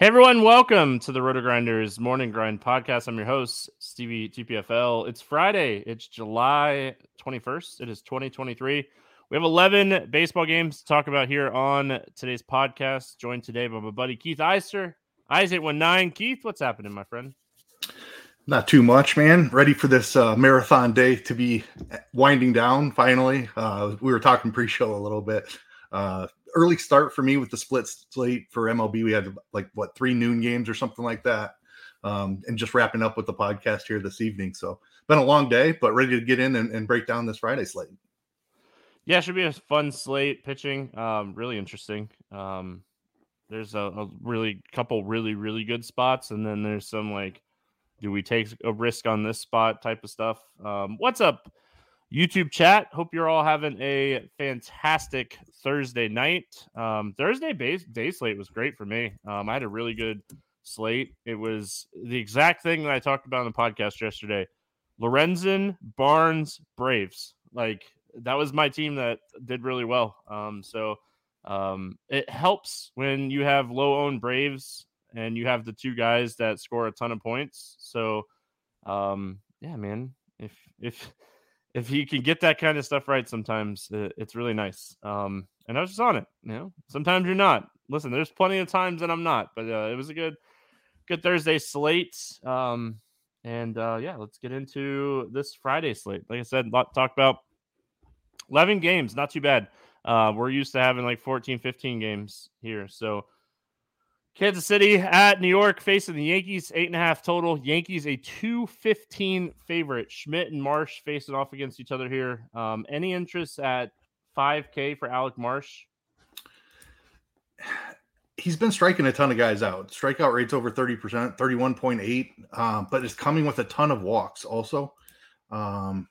Hey everyone, welcome to the Roto Grinders Morning Grind Podcast. I'm your host, Stevie TPFL. It's Friday, it's July 21st. It is 2023. We have 11 baseball games to talk about here on today's podcast. Joined today by my buddy Keith Eister. Eys819. Keith, what's happening, my friend? Not too much, man. Ready for this uh, marathon day to be winding down finally. Uh, we were talking pre show a little bit. Uh, early start for me with the split slate for MLB. We had like what three noon games or something like that, um, and just wrapping up with the podcast here this evening. So been a long day, but ready to get in and, and break down this Friday slate. Yeah, should be a fun slate pitching. Um, really interesting. Um, there's a, a really couple really really good spots, and then there's some like, do we take a risk on this spot type of stuff. Um, what's up? YouTube chat. Hope you're all having a fantastic Thursday night. Um, Thursday base, day slate was great for me. Um, I had a really good slate. It was the exact thing that I talked about on the podcast yesterday. Lorenzen, Barnes, Braves. Like that was my team that did really well. Um, so um, it helps when you have low owned Braves and you have the two guys that score a ton of points. So um, yeah, man. If if if you can get that kind of stuff right, sometimes it's really nice. Um, and I was just on it. You know, sometimes you're not. Listen, there's plenty of times that I'm not, but uh, it was a good, good Thursday slate. Um, and uh, yeah, let's get into this Friday slate. Like I said, lot talk about 11 games, not too bad. Uh, we're used to having like 14, 15 games here, so Kansas City at New York facing the Yankees, eight and a half total. Yankees a two fifteen favorite. Schmidt and Marsh facing off against each other here. Um, any interest at five K for Alec Marsh? He's been striking a ton of guys out. Strikeout rates over thirty percent, thirty one point eight. Um, but it's coming with a ton of walks also. Um,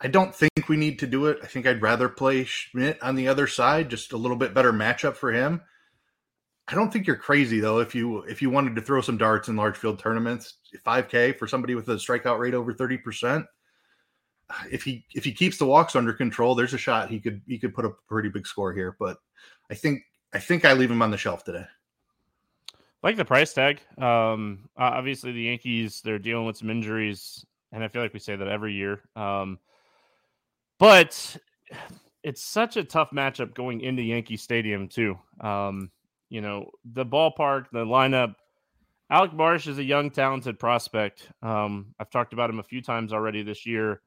I don't think we need to do it. I think I'd rather play Schmidt on the other side, just a little bit better matchup for him. I don't think you're crazy though. If you if you wanted to throw some darts in large field tournaments, 5K for somebody with a strikeout rate over 30 percent, if he if he keeps the walks under control, there's a shot he could he could put a pretty big score here. But I think I think I leave him on the shelf today. Like the price tag. Um, obviously the Yankees they're dealing with some injuries, and I feel like we say that every year. Um, but it's such a tough matchup going into Yankee Stadium too. Um, you know, the ballpark, the lineup. Alec Marsh is a young, talented prospect. Um, I've talked about him a few times already this year.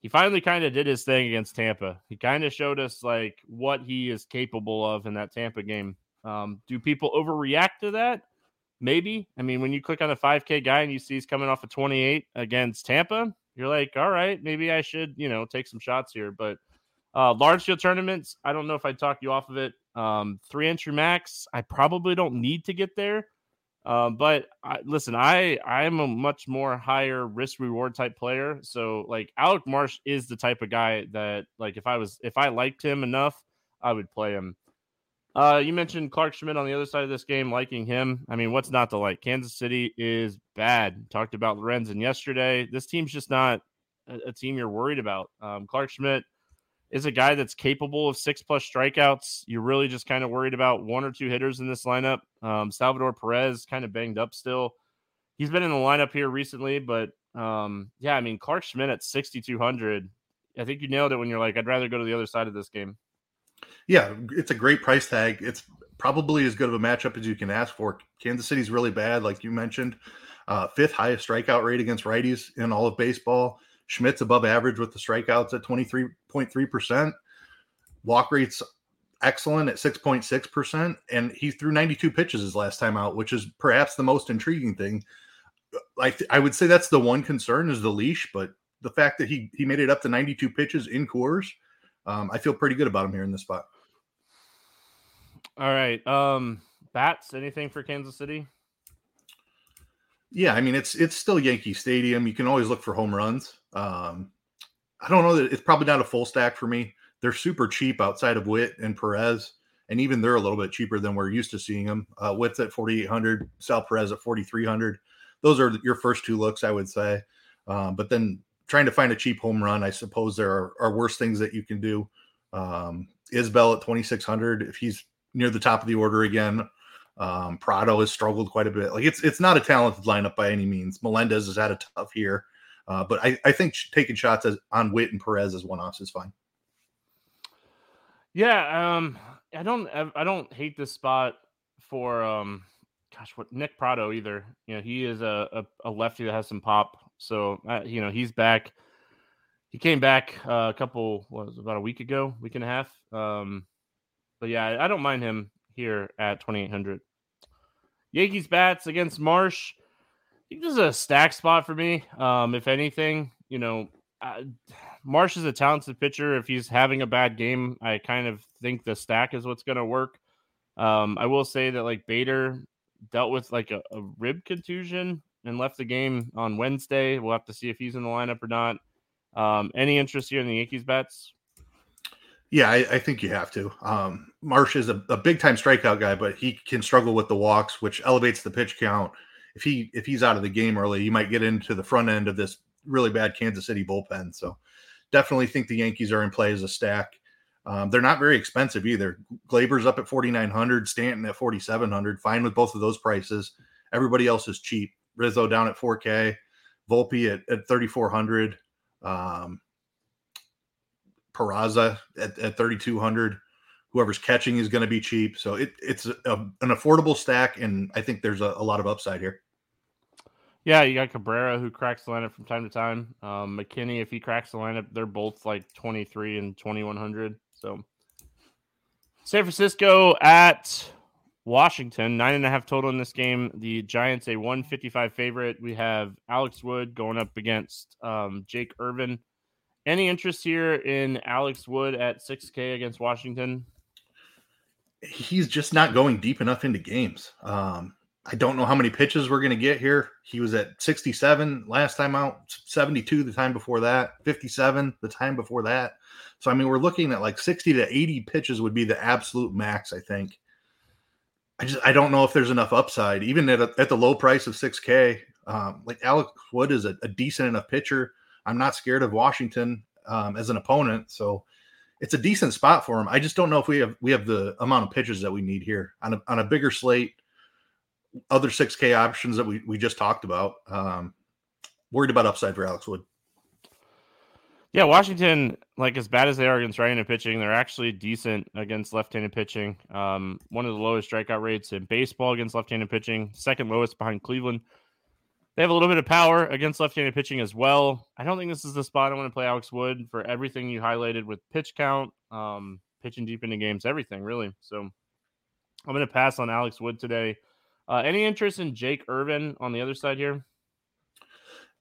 He finally kind of did his thing against Tampa. He kind of showed us like what he is capable of in that Tampa game. Um, do people overreact to that? Maybe. I mean, when you click on a 5K guy and you see he's coming off a 28 against Tampa, you're like, all right, maybe I should, you know, take some shots here. But uh, large field tournaments, I don't know if I'd talk you off of it. Um, three entry max, I probably don't need to get there. Um, but I, listen, I I am a much more higher risk reward type player. So like Alec Marsh is the type of guy that like if I was if I liked him enough, I would play him. Uh, you mentioned Clarke Schmidt on the other side of this game, liking him. I mean, what's not to like? Kansas City is bad. Talked about Lorenzen yesterday. This team's just not a, a team you're worried about. Um, Clarke Schmidt is a guy that's capable of six plus strikeouts. You're really just kind of worried about one or two hitters in this lineup. Um, Salvador Perez kind of banged up still. He's been in the lineup here recently, but um, yeah, I mean Clarke Schmidt at 6,200. I think you nailed it when you're like, I'd rather go to the other side of this game. Yeah, it's a great price tag. It's probably as good of a matchup as you can ask for. Kansas City's really bad, like you mentioned. Uh, fifth highest strikeout rate against righties in all of baseball. Schmidt's above average with the strikeouts at 23.3%. Walk rate's excellent at 6.6%. And he threw 92 pitches his last time out, which is perhaps the most intriguing thing. I, th- I would say that's the one concern is the leash, but the fact that he he made it up to 92 pitches in Coors, um, I feel pretty good about him here in this spot. All right. Um, bats, anything for Kansas City? Yeah, I mean it's it's still Yankee Stadium. You can always look for home runs. Um, I don't know that it's probably not a full stack for me. They're super cheap outside of Witt and Perez, and even they're a little bit cheaper than we're used to seeing them. Uh, Witt's at 4,800, Sal Perez at 4,300. Those are your first two looks, I would say. Um, but then trying to find a cheap home run, I suppose there are, are worse things that you can do. Um, Isbel at 2,600, if he's near the top of the order again. Um, Pratto has struggled quite a bit. Like it's it's not a talented lineup by any means. Melendez has had a tough year. Uh, but I, I think taking shots as, on Witt and Perez as one offs is fine. Yeah, um, I don't I don't hate this spot for um, gosh, what Nick Pratto either. You know, he is a, a, a lefty that has some pop. So uh, you know he's back. He came back uh, a couple was about a week ago, week and a half. Um, but yeah, I don't mind him here at twenty eight hundred. Yankees bats against Marsh I think this is a stack spot for me. Um, if anything, you know, uh, Marsh is a talented pitcher. If he's having a bad game, I kind of think the stack is what's going to work. Um, I will say that like Bader dealt with like a, a, rib contusion and left the game on Wednesday. We'll have to see if he's in the lineup or not. Um, any interest here in the Yankees bets? Yeah, I, I think you have to. Um, Marsh is a, a big time strikeout guy, but he can struggle with the walks, which elevates the pitch count if he if he's out of the game early, you might get into the front end of this really bad Kansas City bullpen. So definitely think the Yankees are in play as a stack. Um, they're not very expensive either. Gleyber's up at 4,900, Stanton at 4,700. Fine with both of those prices. Everybody else is cheap. Rizzo down at 4K, Volpe at, at 3,400, um, Peraza at, at 3,200. Whoever's catching is going to be cheap. So it, it's a, an affordable stack, and I think there's a, a lot of upside here. Yeah, you got Cabrera who cracks the lineup from time to time. Um, McKinney, if he cracks the lineup, they're both like 23 and 2100. So San Francisco at Washington, nine and a half total in this game. The Giants a 155 favorite. We have Alex Wood going up against um, Jake Irvin. Any interest here in Alex Wood at 6K against Washington? He's just not going deep enough into games. Um, I don't know how many pitches we're going to get here. He was at 67 last time out, 72 the time before that, 57 the time before that. So, I mean, we're looking at like 60 to 80 pitches would be the absolute max, I think. I just, I don't know if there's enough upside, even at, a, at the low price of 6K. Um, like Alex Wood is a, a, decent enough pitcher. I'm not scared of Washington um, as an opponent. So, it's a decent spot for him. I just don't know if we have we have the amount of pitches that we need here on a, on a bigger slate other 6K options that we, we just talked about. Um, worried about upside for Alex Wood. Yeah, Washington, like as bad as they are against right-handed pitching, they're actually decent against left-handed pitching. Um, one of the lowest strikeout rates in baseball against left-handed pitching, second lowest behind Cleveland. They have a little bit of power against left-handed pitching as well. I don't think this is the spot I want to play Alex Wood for everything you highlighted with pitch count, um, pitching deep into games, everything really. So I'm going to pass on Alex Wood today. Uh, any interest in Jake Irvin on the other side here?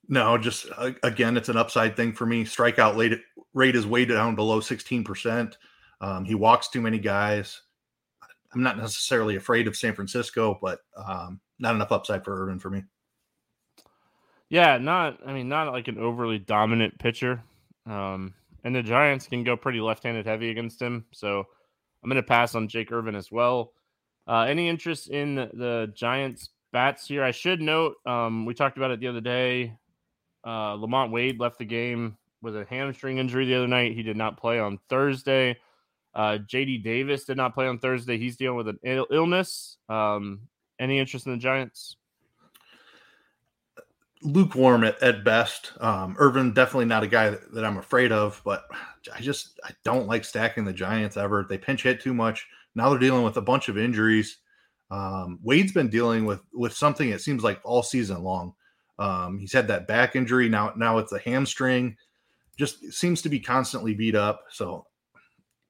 No, just uh, again, it's an upside thing for me. Strikeout rate, rate is way down below 16%. Um, he walks too many guys. I'm not necessarily afraid of San Francisco, but um, not enough upside for Irvin for me. Yeah, not I mean not like an overly dominant pitcher. Um, and the Giants can go pretty left-handed heavy against him. So I'm going to pass on Jake Irvin as well. Uh, any interest in the, Giants bats here? I should note um, we talked about it the other day. Uh, LaMonte Wade left the game with a hamstring injury the other night. He did not play on Thursday. Uh, JD Davis did not play on Thursday. He's dealing with an Ill- illness. Um, any interest in the Giants? Lukewarm at, at best. Um, Irvin definitely not a guy that, that, I'm afraid of, but I just I don't like stacking the Giants ever. They pinch hit too much. Now they're dealing with a bunch of injuries. Um, Wade's been dealing with with something it seems like all season long. Um, he's had that back injury now. Now it's a hamstring. Just seems to be constantly beat up. So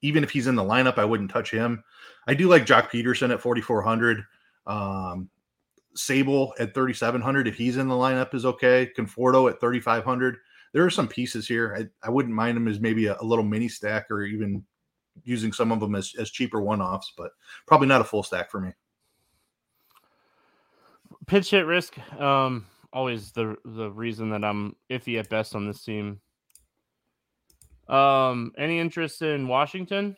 even if he's in the lineup, I wouldn't touch him. I do like Joc Pederson at 4,400. Um, Sabol at 3,700, if he's in the lineup, is okay. Conforto at 3,500. There are some pieces here. I, I wouldn't mind them as maybe a, a, little mini stack or even using some of them as, as cheaper one offs, but probably not a full stack for me. Pitch hit risk. Um, always the the reason that I'm iffy at best on this team. Um, any interest in Washington?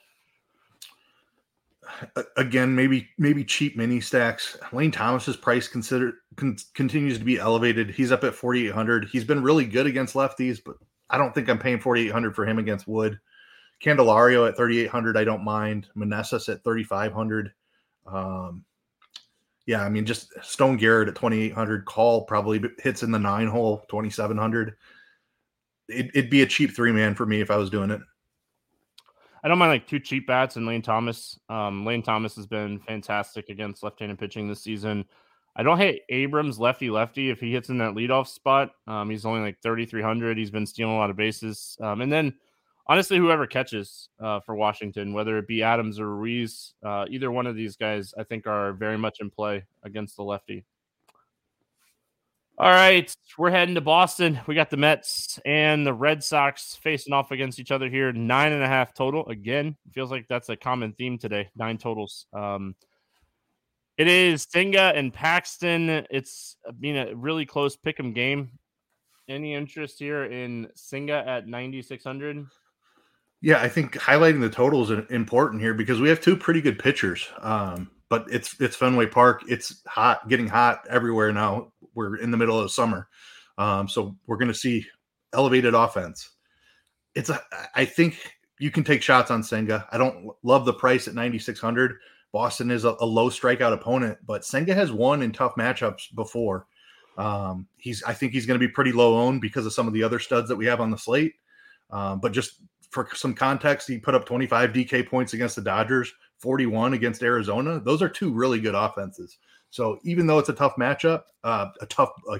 Again, maybe maybe cheap mini stacks. Lane Thomas's price consider con- continues to be elevated. He's up at 4800. He's been really good against lefties, but I don't think I'm paying 4800 for him against Wood. Candelario at 3800, I don't mind. Meneses at 3500. Um, yeah, I mean, just Stone Garrett at 2800. Call probably hits in the nine hole, 2700. It, it'd be a cheap three man for me if I was doing it. I don't mind like two cheap bats and Lane Thomas. Um, Lane Thomas has been fantastic against left-handed pitching this season. I don't hate Abrams lefty lefty if he hits in that leadoff spot. Um, he's only like 3,300. He's been stealing a lot of bases. Um, and then honestly, whoever catches uh, for Washington, whether it be Adams or Ruiz, uh, either one of these guys, I think are very much in play against the lefty. All right, we're heading to Boston. We got the Mets and the Red Sox facing off against each other here. Nine and a half total. Again, feels like that's a common theme today. Nine totals. Um, it is Senga and Paxton. It's been a really close pick 'em game. Any interest here in Senga at ninety six hundred? Yeah, I think highlighting the totals is important here because we have two pretty good pitchers. Um, but it's it's Fenway Park. It's hot, getting hot everywhere now. We're in the middle of summer, um, so we're going to see elevated offense. It's a, I think you can take shots on Senga. I don't love the price at 9600. Boston is a, a low strikeout opponent, but Senga has won in tough matchups before. Um, he's I think he's going to be pretty low owned because of some of the other studs that we have on the slate. Um, but just for some context, he put up 25 DK points against the Dodgers 41 against Arizona. Those are two really good offenses. So even though it's a tough matchup, uh, a tough, a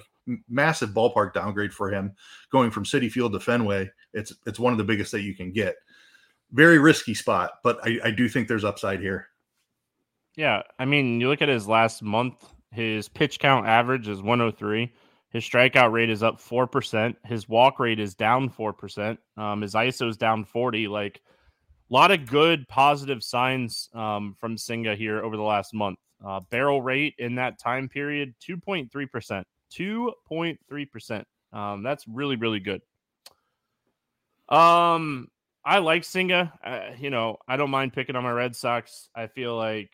massive ballpark downgrade for him, going from Citi Field to Fenway, it's it's one of the biggest that you can get. Very risky spot, but I, I do think there's upside here. Yeah, I mean, you look at his last month, his pitch count average is 103. His strikeout rate is up four percent. His walk rate is down four percent. Um, his ISO is down 40. Like a lot of good positive signs um, from Senga here over the last month. Uh, barrel rate in that time period, 2.3%. 2.3%. Um, that's really, really good. Um, I like Senga. You know, I don't mind picking on my Red Sox. I feel like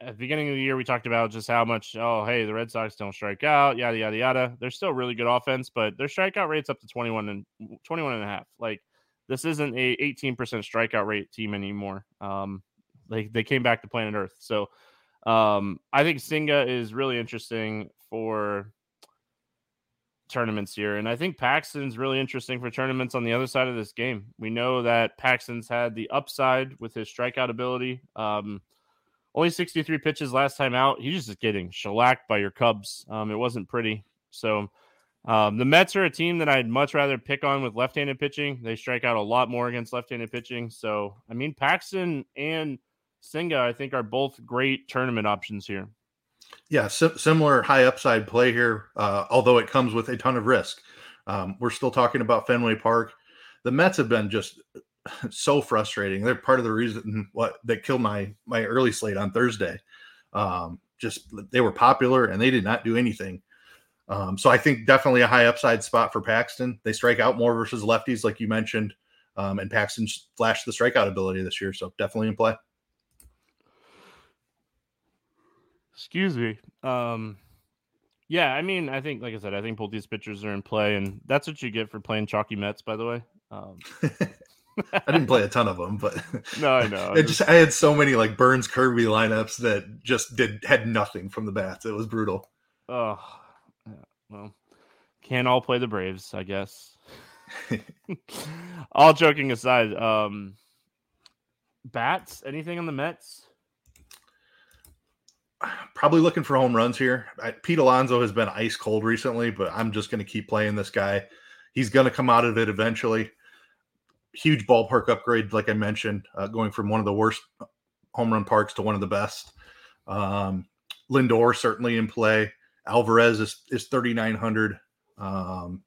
at the beginning of the year, we talked about just how much, oh, hey, the Red Sox don't strike out, yada, yada, yada. They're still really good offense, but their strikeout rate's up to 21 and 21 and a half. Like, this isn't a 18% strikeout rate team anymore. Um, they they came back to planet Earth. So um, I think Senga is really interesting for tournaments here, and I think Paxton's really interesting for tournaments on the other side of this game. We know that Paxton's had the upside with his strikeout ability. Um, only 63 pitches last time out. He's just getting shellacked by your Cubs. Um, it wasn't pretty. So um, the Mets are a team that I'd much rather pick on with left-handed pitching. They strike out a lot more against left-handed pitching. So, I mean, Paxton and Senga, I think, are both great tournament options here. Yeah, si- similar high upside play here, uh, although it comes with a ton of risk. Um, we're still talking about Fenway Park. The Mets have been just so frustrating. They're part of the reason what that killed my my early slate on Thursday. Um, just they were popular and they did not do anything. Um, so I think definitely a high upside spot for Paxton. They strike out more versus lefties, like you mentioned, um, and Paxton flashed the strikeout ability this year, so definitely in play. Excuse me. Um, yeah, I mean, I think, like I said, I think both these pitchers are in play, and that's what you get for playing chalky Mets. By the way, um, I didn't play a ton of them, but no, I know. It just I had so many like Burnes Kirby lineups that just did had nothing from the bats. It was brutal. Oh, well, can't all play the Braves, I guess. all joking aside, um, bats. Anything on the Mets? Probably looking for home runs here. I, Pete Alonso has been ice cold recently, but I'm just going to keep playing this guy. He's going to come out of it eventually huge ballpark upgrade, like I mentioned, uh, going from one of the worst home run parks to one of the best. Um, Lindor certainly in play. Alvarez is, is 3,900. Um,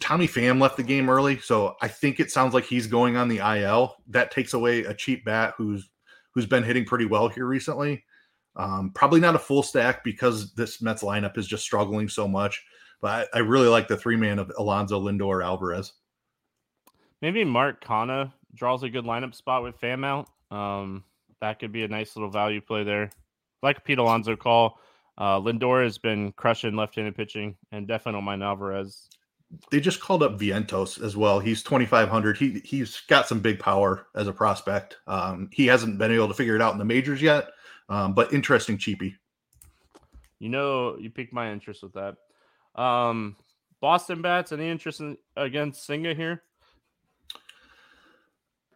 Tommy Pham left the game early, so I think it sounds like he's going on the IL. That takes away a cheap bat who's who's been hitting pretty well here recently. Um, probably not a full stack because this Mets lineup is just struggling so much. But I, I really like the three man of Alonso Lindor, Alvarez. Maybe Mark Canha draws a good lineup spot with Pham out. Um, that could be a nice little value play there. Like Pete Alonso call, uh, Lindor has been crushing left-handed pitching, and definitely don't mind Alvarez. They just called up Vientos as well. He's 2,500. He he's got some big power as a prospect. Um, he hasn't been able to figure it out in the majors yet, um, but interesting cheapie. You know, you piqued my interest with that. Um, Boston bats. Any interest in, against Senga here?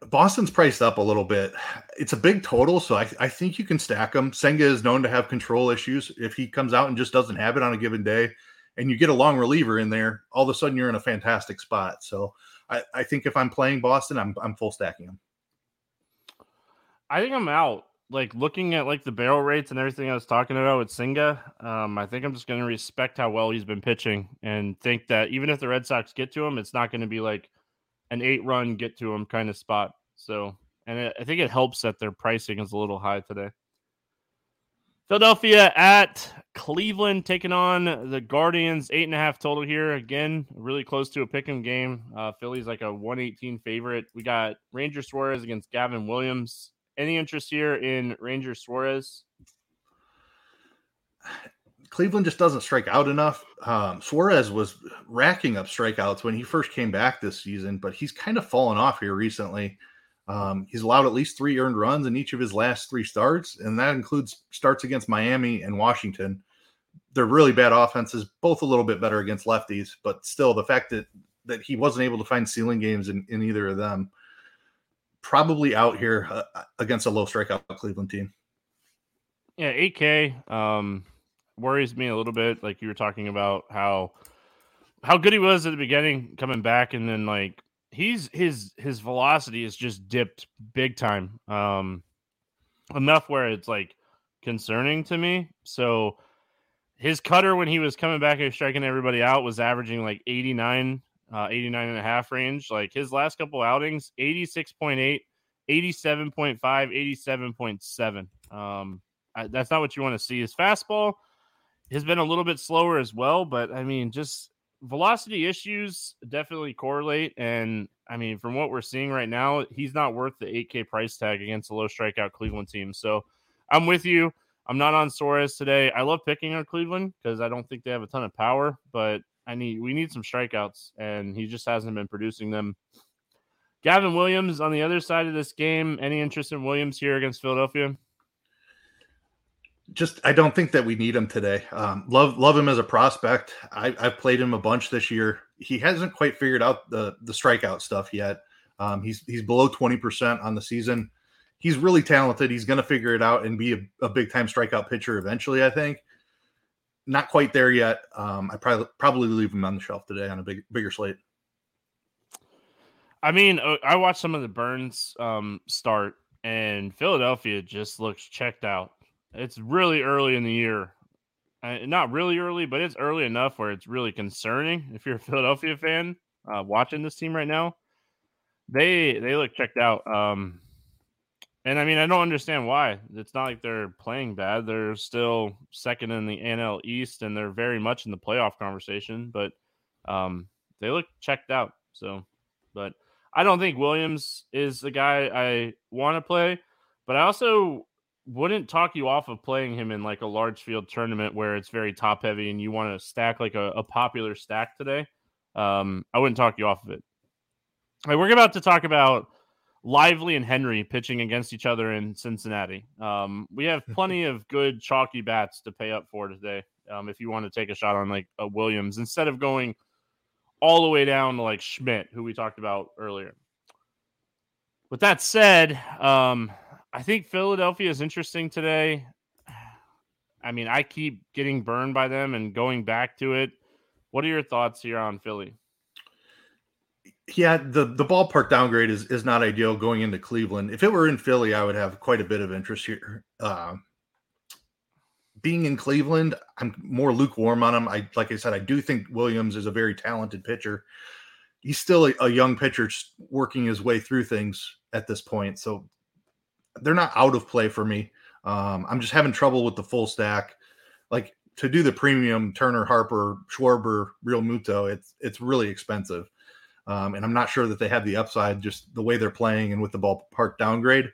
Boston's priced up a little bit. It's a big total, so I, I, think you can stack them. Senga is known to have control issues. If he comes out and just doesn't have it on a given day, and you get a long reliever in there, all of a sudden you're in a fantastic spot. So I, I think if I'm playing Boston, I'm I'm full stacking them. I think I'm out. Like looking at like the barrel rates and everything I was talking about with Senga, um, I think I'm just going to respect how well he's been pitching and think that even if the Red Sox get to him, it's not going to be like an eight run get to him kind of spot. So, and I think it helps that their pricing is a little high today. Philadelphia at Cleveland taking on the Guardians, eight and a half total here. Again, really close to a pick 'em game. Uh, Philly's like a 118 favorite. We got Ranger Suarez against Gavin Williams. Any interest here in Ranger Suarez? Cleveland just doesn't strike out enough. Um, Suarez was racking up strikeouts when he first came back this season, but he's kind of fallen off here recently. Um, he's allowed at least three earned runs in each of his last three starts, and that includes starts against Miami and Washington. They're really bad offenses, both a little bit better against lefties, but still, the fact that that he wasn't able to find ceiling games in, in either of them, probably out here uh, against a low strikeout Cleveland team. Yeah, 8K um, worries me a little bit. Like you were talking about how how good he was at the beginning, coming back, and then like he's his his velocity is just dipped big time. Um enough where it's like concerning to me. So his cutter when he was coming back and striking everybody out was averaging like 89 uh 89 and a half range. Like his last couple outings 86.8, 87.5, 87.7. Um I, that's not what you want to see. His fastball has been a little bit slower as well, but I mean just velocity issues definitely correlate. And I mean, from what we're seeing right now, he's not worth the 8K price tag against a low strikeout Cleveland team. So I'm with you. I'm not on Suarez today. I love picking on Cleveland because I don't think they have a ton of power, but I need we need some strikeouts, and he just hasn't been producing them. Gavin Williams on the other side of this game. Any interest in Williams here against Philadelphia? Just I don't think that we need him today. Um, love love him as a prospect. I, have played him a bunch this year. He hasn't quite figured out the the strikeout stuff yet. Um, he's he's below twenty percent on the season. He's really talented. He's going to figure it out and be a, a big time strikeout pitcher eventually. I think. Not quite there yet. Um, I probably probably leave him on the shelf today on a big bigger slate. I mean, uh, I watched some of the Burnes um, start, and Philadelphia just looks checked out it's really early in the year. Uh, not really early, but it's early enough where it's really concerning if you're a Philadelphia fan uh, watching this team right now. They they look checked out. Um, And I mean, I don't understand why. It's not like they're playing bad. They're still second in the NL East, and they're very much in the playoff conversation. But um, they look checked out. So, but I don't think Williams is the guy I want to play. But I also wouldn't talk you off of playing him in like a large field tournament where it's very top heavy and you want to stack like a, a popular stack today. Um, I wouldn't talk you off of it. Right, we're about to talk about Lively and Henry pitching against each other in Cincinnati. Um, we have plenty of good chalky bats to pay up for today. Um, if you want to take a shot on like a Williams instead of going all the way down to like Schmidt, who we talked about earlier. With that said, um, I think Philadelphia is interesting today. I mean, I keep getting burned by them and going back to it. What are your thoughts here on Philly? Yeah, the the ballpark downgrade is is not ideal going into Cleveland. If it were in Philly, I would have quite a bit of interest here. Uh, being in Cleveland, I'm more lukewarm on him. I like I said, I do think Williams is a very talented pitcher. He's still a, a young pitcher, working his way through things at this point. So they're not out of play for me. Um, I'm just having trouble with the full stack. Like to do the premium Turner, Harper, Schwarber, Realmuto, it's it's really expensive. Um, and I'm not sure that they have the upside just the way they're playing and with the ballpark downgrade.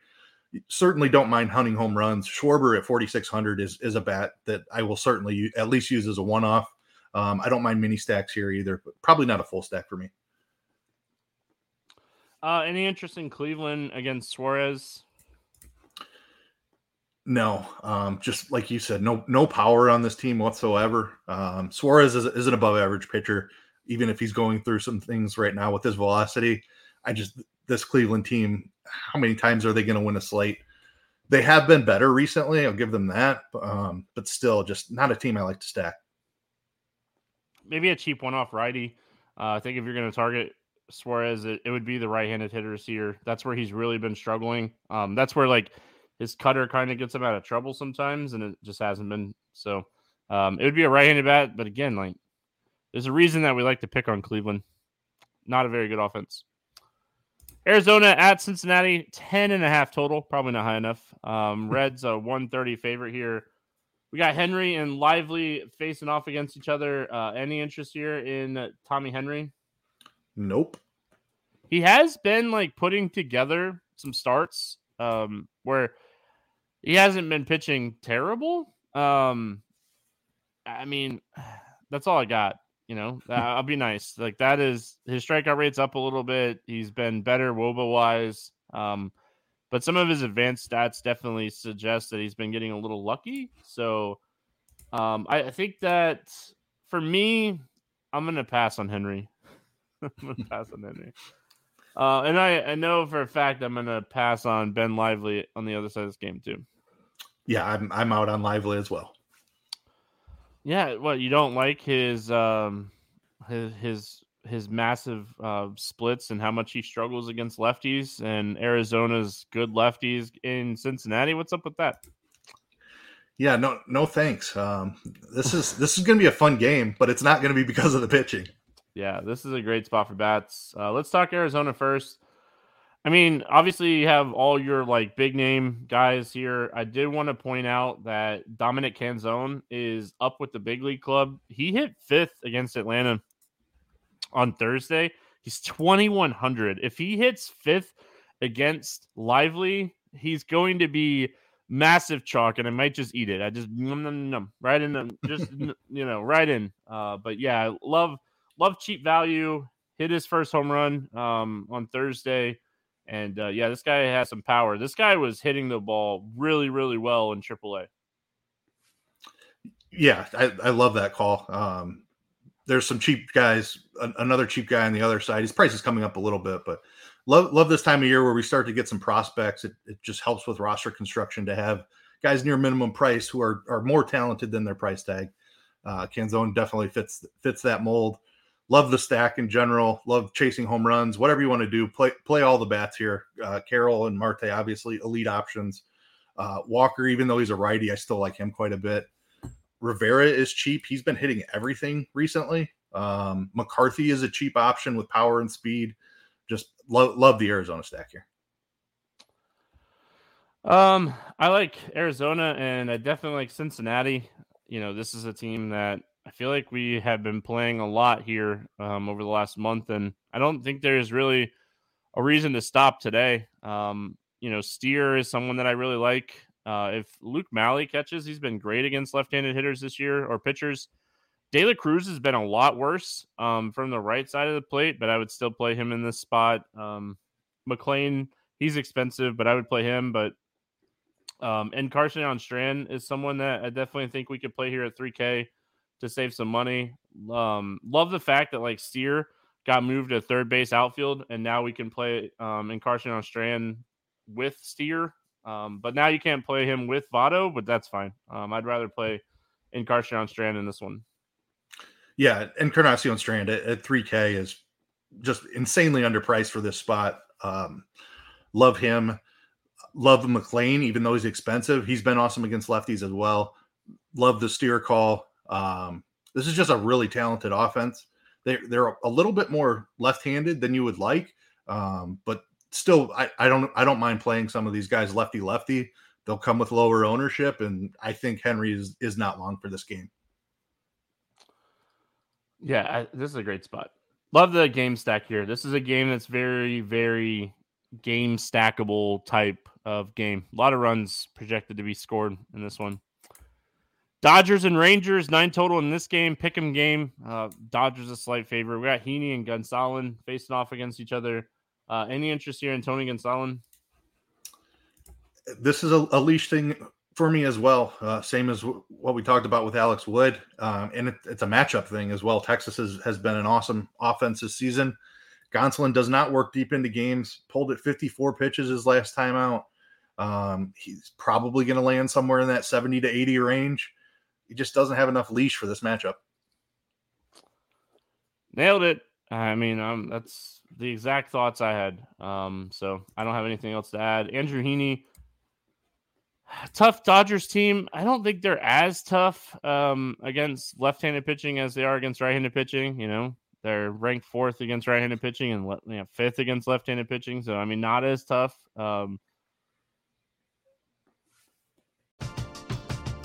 Certainly don't mind hunting home runs. Schwarber at 4,600 is is a bat that I will certainly at least use as a one off. Um, I don't mind mini stacks here either, but probably not a full stack for me. Uh, any interest in Cleveland against Suarez? No, um, just like you said, no no power on this team whatsoever. Um, Suarez is, is an above average pitcher, even if he's going through some things right now with his velocity. I just this Cleveland team, how many times are they going to win a slate? They have been better recently. I'll give them that, um, but still, just not a team I like to stack. Maybe a cheap one-off righty. Uh, I think if you're going to target Suarez, it, it, would be the right-handed hitters here. That's where he's really been struggling. Um, that's where like his cutter kind of gets him out of trouble sometimes, and it just hasn't been. So um, it would be a right-handed bat, but again, like there's a reason that we like to pick on Cleveland. Not a very good offense. Arizona at Cincinnati, 10 and a half total. Probably not high enough. Um, Reds a 130 favorite here. We got Henry and Lively facing off against each other. Uh, any interest here in Tommy Henry? Nope. He has been like putting together some starts um, where he hasn't been pitching terrible. Um, I mean, that's all I got. You know, I'll be nice. Like that is his strikeout rate's up a little bit. He's been better woba wise. Um, but some of his advanced stats definitely suggest that he's been getting a little lucky. So um, I, I think that for me, I'm gonna pass on Henry. I'm gonna pass on Henry. Uh, and I, I know for a fact I'm going to pass on Ben Lively on the other side of this game too. Yeah, I'm I'm out on Lively as well. Yeah, well, you don't like his um his his his massive uh, splits and how much he struggles against lefties and Arizona's good lefties in Cincinnati. What's up with that? Yeah, no, no thanks. Um, this is this is going to be a fun game, but it's not going to be because of the pitching. Yeah, this is a great spot for bats. Uh, let's talk Arizona first. I mean, obviously you have all your like big name guys here. I did want to point out that Dominic Canzone is up with the big league club. He hit fifth against Atlanta on Thursday. He's 2100. If he hits fifth against Lively, he's going to be massive chalk, and I might just eat it. I just num, num, num, right in the just you know right in. Uh, but yeah, love love cheap value. Hit his first home run um, on Thursday. And uh, yeah, this guy has some power. This guy was hitting the ball really, really well in AAA. Yeah, I, I love that call. Um, there's some cheap guys, another cheap guy on the other side. His price is coming up a little bit, but love love this time of year where we start to get some prospects. It, it just helps with roster construction to have guys near minimum price who are are more talented than their price tag. Uh, Canzone definitely fits fits that mold love the stack in general. Love chasing home runs. Whatever you want to do, play play all the bats here. Uh, Carroll and Marte, obviously elite options. Uh, Walker, even though he's a righty, I still like him quite a bit. Rivera is cheap. He's been hitting everything recently. Um, McCarthy is a cheap option with power and speed. Just love love the Arizona stack here. Um, I like Arizona and I definitely like Cincinnati. You know, this is a team that I feel like we have been playing a lot here um, over the last month, and I don't think there's really a reason to stop today. Um, you know, Steer is someone that I really like. Uh, if Luke Maile catches, he's been great against left-handed hitters this year or pitchers. De La Cruz has been a lot worse um, from the right side of the plate, but I would still play him in this spot. Um, McLain, he's expensive, but I would play him. But um, and Encarnacion Strand is someone that I definitely think we could play here at 3K to save some money. Um, love the fact that like Steer got moved to third base outfield, and now we can play um, Encarnacion Strand with Steer. Um, but now you can't play him with Votto, but that's fine. Um, I'd rather play Encarnacion Strand in this one. Yeah, Encarnacion Strand at, at 3K is just insanely underpriced for this spot. Um, love him. Love McLain, even though he's expensive. He's been awesome against lefties as well. Love the steer call. Um, this is just a really talented offense. They, they're a little bit more left-handed than you would like, um, but still, I, I don't I don't mind playing some of these guys lefty lefty. They'll come with lower ownership, and I think Henry is is not long for this game. Yeah, I, this is a great spot. Love the game stack here. This is a game that's very, very game stackable type of game. A lot of runs projected to be scored in this one. Dodgers and Rangers, nine total in this game. Pick 'em game. Uh, Dodgers a slight favorite. We got Heaney and Gonsolin facing off against each other. Uh, any interest here in Tony Gonsolin? This is a, a leash thing for me as well. Uh, same as w- what we talked about with Alex Wood, um, and it, it's a matchup thing as well. Texas has, has been an awesome offense this season. Gonsolin does not work deep into games. Pulled at 54 pitches his last time out. Um, he's probably going to land somewhere in that 70 to 80 range. He just doesn't have enough leash for this matchup. Nailed it. I mean, um, that's the exact thoughts I had. Um, so I don't have anything else to add. Andrew Heaney tough Dodgers team. I don't think they're as tough um, against left-handed pitching as they are against right-handed pitching. You know, they're ranked fourth against right-handed pitching and you know, fifth against left-handed pitching. So I mean, not as tough. Um,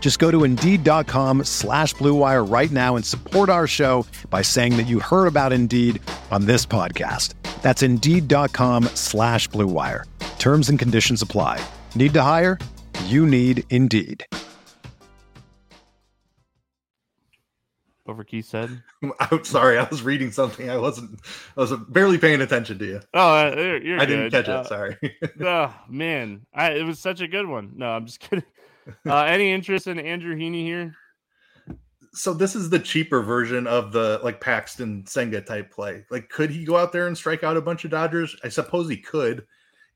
Just go to Indeed.com slash BlueWire right now and support our show by saying that you heard about Indeed on this podcast. That's Indeed.com slash BlueWire. Terms and conditions apply. Need to hire? You need Indeed. over Keith said. I'm sorry, I was reading something. I wasn't. I was barely paying attention to you. Oh, uh, you're, you're I didn't catch Uh, it. Sorry. oh man, I, it was such a good one. No, I'm just kidding. Uh, any interest in Andrew Heaney here? so this is the cheaper version of the like Paxton Senga type play. Like, could he go out there and strike out a bunch of Dodgers? I suppose he could.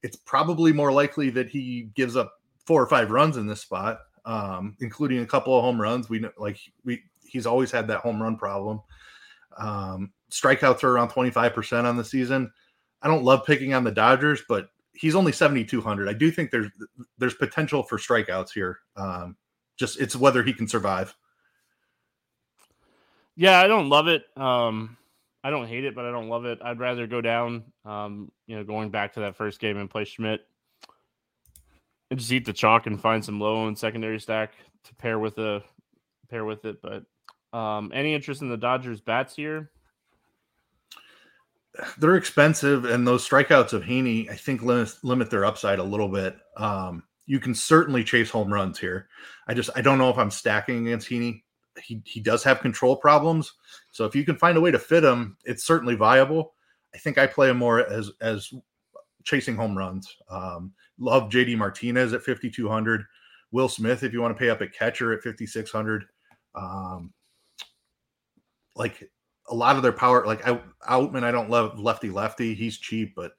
It's probably more likely that he gives up four or five runs in this spot, um, including a couple of home runs. We know, like we he's always had that home run problem. Um, strikeouts are around twenty five percent on the season. I don't love picking on the Dodgers, but he's only seventy two hundred. I do think there's there's potential for strikeouts here. Um, just it's whether he can survive. Yeah, I don't love it. Um, I don't hate it, but I don't love it. I'd rather go down. Um, you know, going back to that first game and play Schmidt, and just eat the chalk and find some low and secondary stack to pair with the pair with it. But um, any interest in the Dodgers bats here? They're expensive, and those strikeouts of Heaney, I think, limit limit their upside a little bit. Um, you can certainly chase home runs here. I just I don't know if I'm stacking against Heaney. he he does have control problems. So if you can find a way to fit him, it's certainly viable. I think I play him more as as chasing home runs. Um, love JD Martinez at 5200. Will Smith, if you want to pay up at catcher at 5600. Um, like a lot of their power, like I, Outman, I don't love lefty lefty. He's cheap, but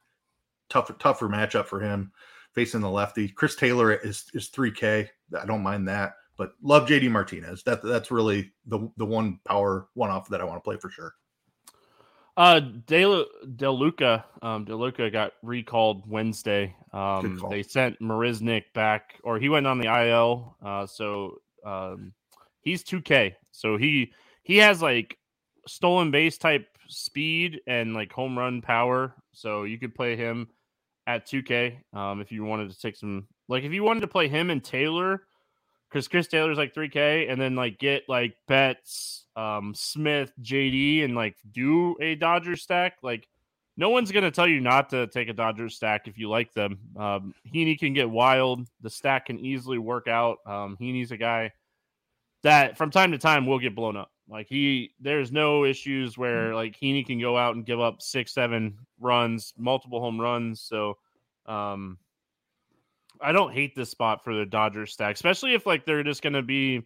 tough tougher matchup for him facing the lefty. Chris Taylor is is 3K. I don't mind that, but love JD Martinez. That that's really the the one power one off that I want to play for sure. Uh, De DeLuca, um, DeLuca got recalled Wednesday. Um, they sent Marisnick back, or he went on the IL. Uh, so um, he's 2K. So he he has like stolen base type speed and like home run power. So you could play him at 2K um, if you wanted to take some like if you wanted to play him and Taylor because Chris Taylor's like 3K and then like get like Betts, um, Smith, JD, and like do a Dodger stack. Like no one's gonna tell you not to take a Dodger stack if you like them. Um, Heaney can get wild. The stack can easily work out. Um, Heaney's a guy that from time to time will get blown up. Like he, there's no issues where mm. like Heaney can go out and give up six, seven runs, multiple home runs. So, um, I don't hate this spot for the Dodgers stack, especially if like they're just going to be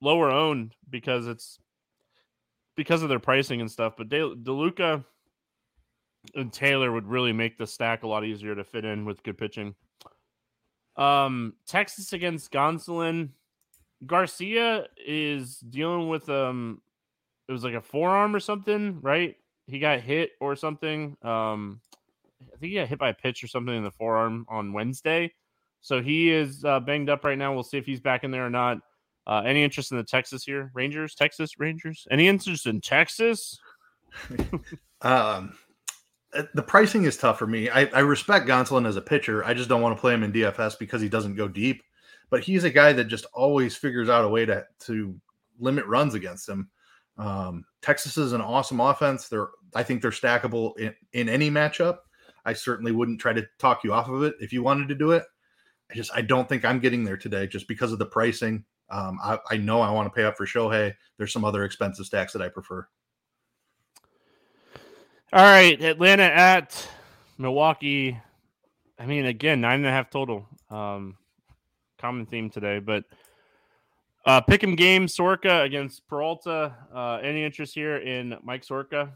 lower owned because it's because of their pricing and stuff. But De- DeLuca and Taylor would really make the stack a lot easier to fit in with good pitching. Um, Texas against Gonsolin. Garcia is dealing with um it was like a forearm or something, right? He got hit or something. Um I think he got hit by a pitch or something in the forearm on Wednesday. So he is uh, banged up right now. We'll see if he's back in there or not. Uh, any interest in the Texas here? Rangers, Texas Rangers? Any interest in Texas? um, uh, the pricing is tough for me. I, I respect Gonsolin as a pitcher. I just don't want to play him in DFS because he doesn't go deep but he's a guy that just always figures out a way to to limit runs against him. Um, Texas is an awesome offense. They're I think they're stackable in, in any matchup. I certainly wouldn't try to talk you off of it if you wanted to do it. I just I don't think I'm getting there today just because of the pricing. Um, I, I know I want to pay up for Shohei. There's some other expensive stacks that I prefer. All right, Atlanta at Milwaukee. I mean, again, nine and a half total. Um, common theme today. But uh, pick him game Soroka against Peralta. Uh, any interest here in Mike Soroka?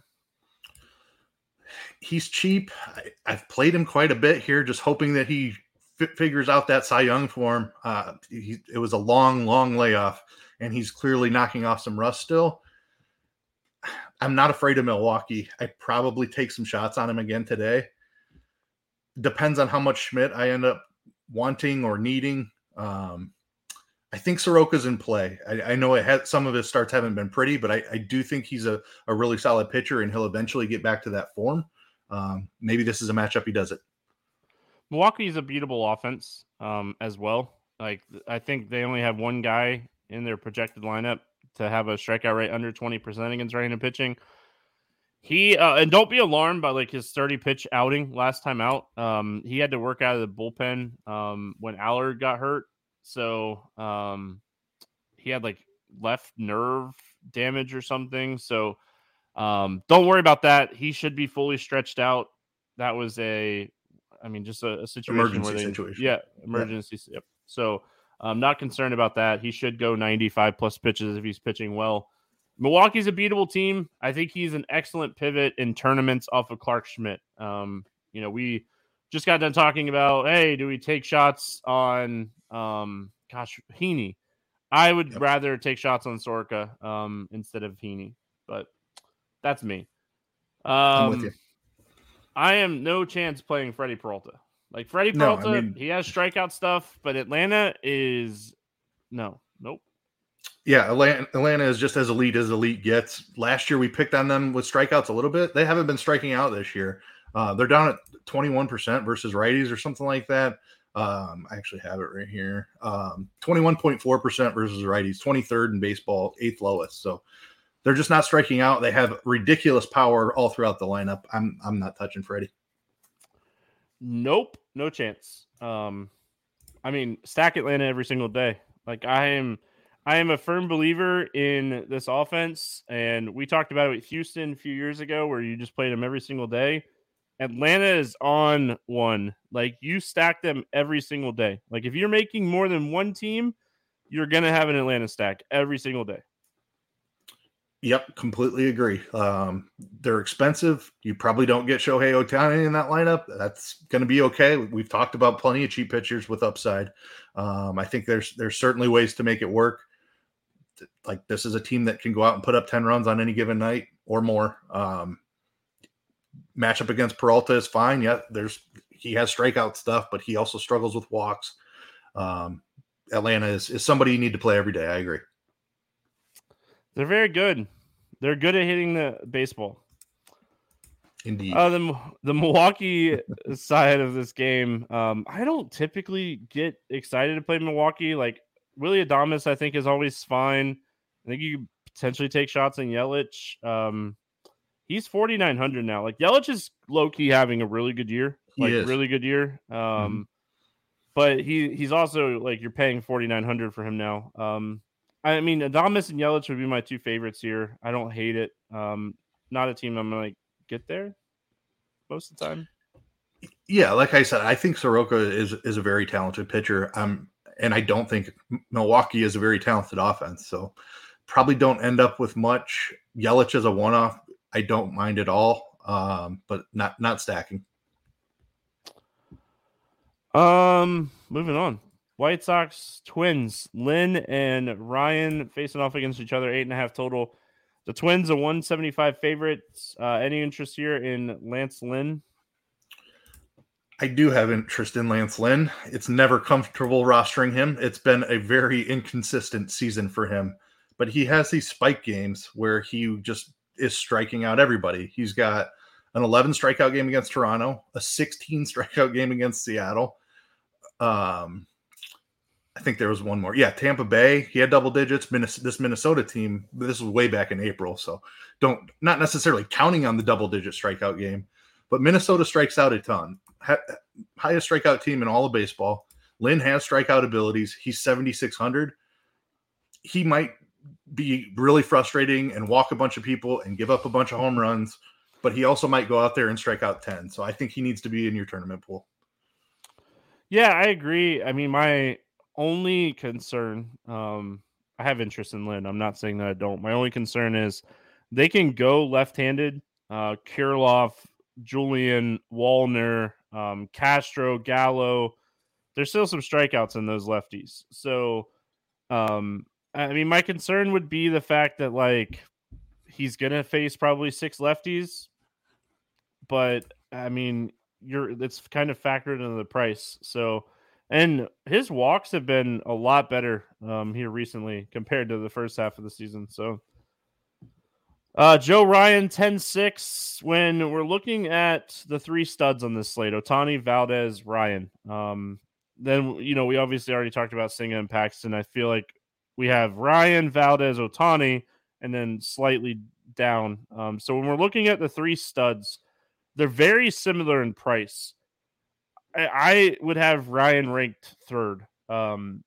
He's cheap. I, have played him quite a bit here, just hoping that he f- figures out that Cy Young form. Uh, he, it was a long, long layoff, and he's clearly knocking off some rust still. I'm not afraid of Milwaukee. I probably take some shots on him again today. Depends on how much Schmidt I end up wanting or needing. Um, I think Soroka's in play. I, I, know it had some of his starts haven't been pretty, but I, I, do think he's a, a really solid pitcher and he'll eventually get back to that form. Um, maybe this is a matchup he does it. Milwaukee is a beatable offense um, as well. Like I think they only have one guy in their projected lineup to have a strikeout rate under 20% against right-handed pitching. He uh, and don't be alarmed by like his 30 pitch outing last time out. Um, he had to work out of the bullpen um, when Allard got hurt, so um, he had like left nerve damage or something. So um, don't worry about that. He should be fully stretched out. That was a, I mean, just a, a situation emergency where they, situation. yeah, emergency. Yep. So I'm not concerned about that. He should go 95 plus pitches if he's pitching well. Milwaukee's a beatable team. I think he's an excellent pivot in tournaments off of Clarke Schmidt. Um, you know, we just got done talking about, hey, do we take shots on, um, gosh, Heaney? I would yep. rather take shots on Soroka um, instead of Heaney, but that's me. Um, I'm with um, you. I am no chance playing Freddie Peralta. Like Freddie Peralta, no, I mean, he has strikeout stuff, but Atlanta is no, nope. Yeah, Atlanta is just as elite as elite gets. Last year we picked on them with strikeouts a little bit. They haven't been striking out this year. Uh, they're down at 21% versus righties or something like that. Um, I actually have it right here. Um, 21.4% versus righties, 23rd in baseball, eighth lowest. So they're just not striking out. They have ridiculous power all throughout the lineup. I'm I'm not touching Freddie. Nope, no chance. Um, I mean, stack Atlanta every single day. Like I am I am a firm believer in this offense, and we talked about it with Houston a few years ago, where you just played them every single day. Atlanta is on one. Like you stack them every single day. Like if you're making more than one team, you're gonna have an Atlanta stack every single day. Yep, completely agree. Um, they're expensive. You probably don't get Shohei Ohtani in that lineup. That's going to be okay. We've talked about plenty of cheap pitchers with upside. Um, I think there's there's certainly ways to make it work. Like this is a team that can go out and put up ten runs on any given night or more. Um, matchup against Peralta is fine. Yeah, there's he has strikeout stuff, but he also struggles with walks. Um, Atlanta is, is somebody you need to play every day. I agree. They're very good. They're good at hitting the baseball. Indeed. Uh, the the Milwaukee side of this game, um, I don't typically get excited to play Milwaukee. Like Willy Adames, I think is always fine. I think you potentially take shots in Yelich. Um, he's forty nine hundred now. Like Yelich is low key having a really good year, like really good year. Um, mm-hmm. but he he's also like you're paying forty nine hundred for him now. Um, I mean, Adames and Yelich would be my two favorites here. I don't hate it. Um, not a team I'm gonna like get there most of the time. Yeah, like I said, I think Soroka is is a very talented pitcher. Um, and I don't think Milwaukee is a very talented offense. So probably don't end up with much. Yelich is a one off. I don't mind at all, um, but not not stacking. Um, moving on. White Sox Twins, Lynn and Ryan facing off against each other, eight and a half total. The Twins are 175 favorites. Uh, any interest here in Lance Lynn? I do have interest in Lance Lynn. It's never comfortable rostering him. It's been a very inconsistent season for him, but he has these spike games where he just is striking out everybody. He's got an 11 strikeout game against Toronto, a 16 strikeout game against Seattle. Um, I think there was one more. Yeah, Tampa Bay. He had double digits. this Minnesota team. This was way back in April, so don't not necessarily counting on the double digit strikeout game, but Minnesota strikes out a ton. Ha- highest strikeout team in all of baseball. Lynn has strikeout abilities. He's 7600. He might be really frustrating and walk a bunch of people and give up a bunch of home runs, but he also might go out there and strike out 10. So I think he needs to be in your tournament pool. Yeah, I agree. I mean, my only concern, um, I have interest in Lynn. I'm not saying that I don't. My only concern is they can go left-handed. Uh, Kirilloff, Julien, Wallner, um, Castro, Gallo. There's still some strikeouts in those lefties. So, um, I mean, my concern would be the fact that like he's gonna face probably six lefties, but I mean, you're it's kind of factored into the price. So and his walks have been a lot better um, here recently compared to the first half of the season. So, uh, Joe Ryan 10 6. When we're looking at the three studs on this slate Ohtani, Valdez, Ryan, um, then, you know, we obviously already talked about Senga and Paxton. I feel like we have Ryan, Valdez, Ohtani, and then slightly down. Um, so, when we're looking at the three studs, they're very similar in price. I would have Ryan ranked third. Um,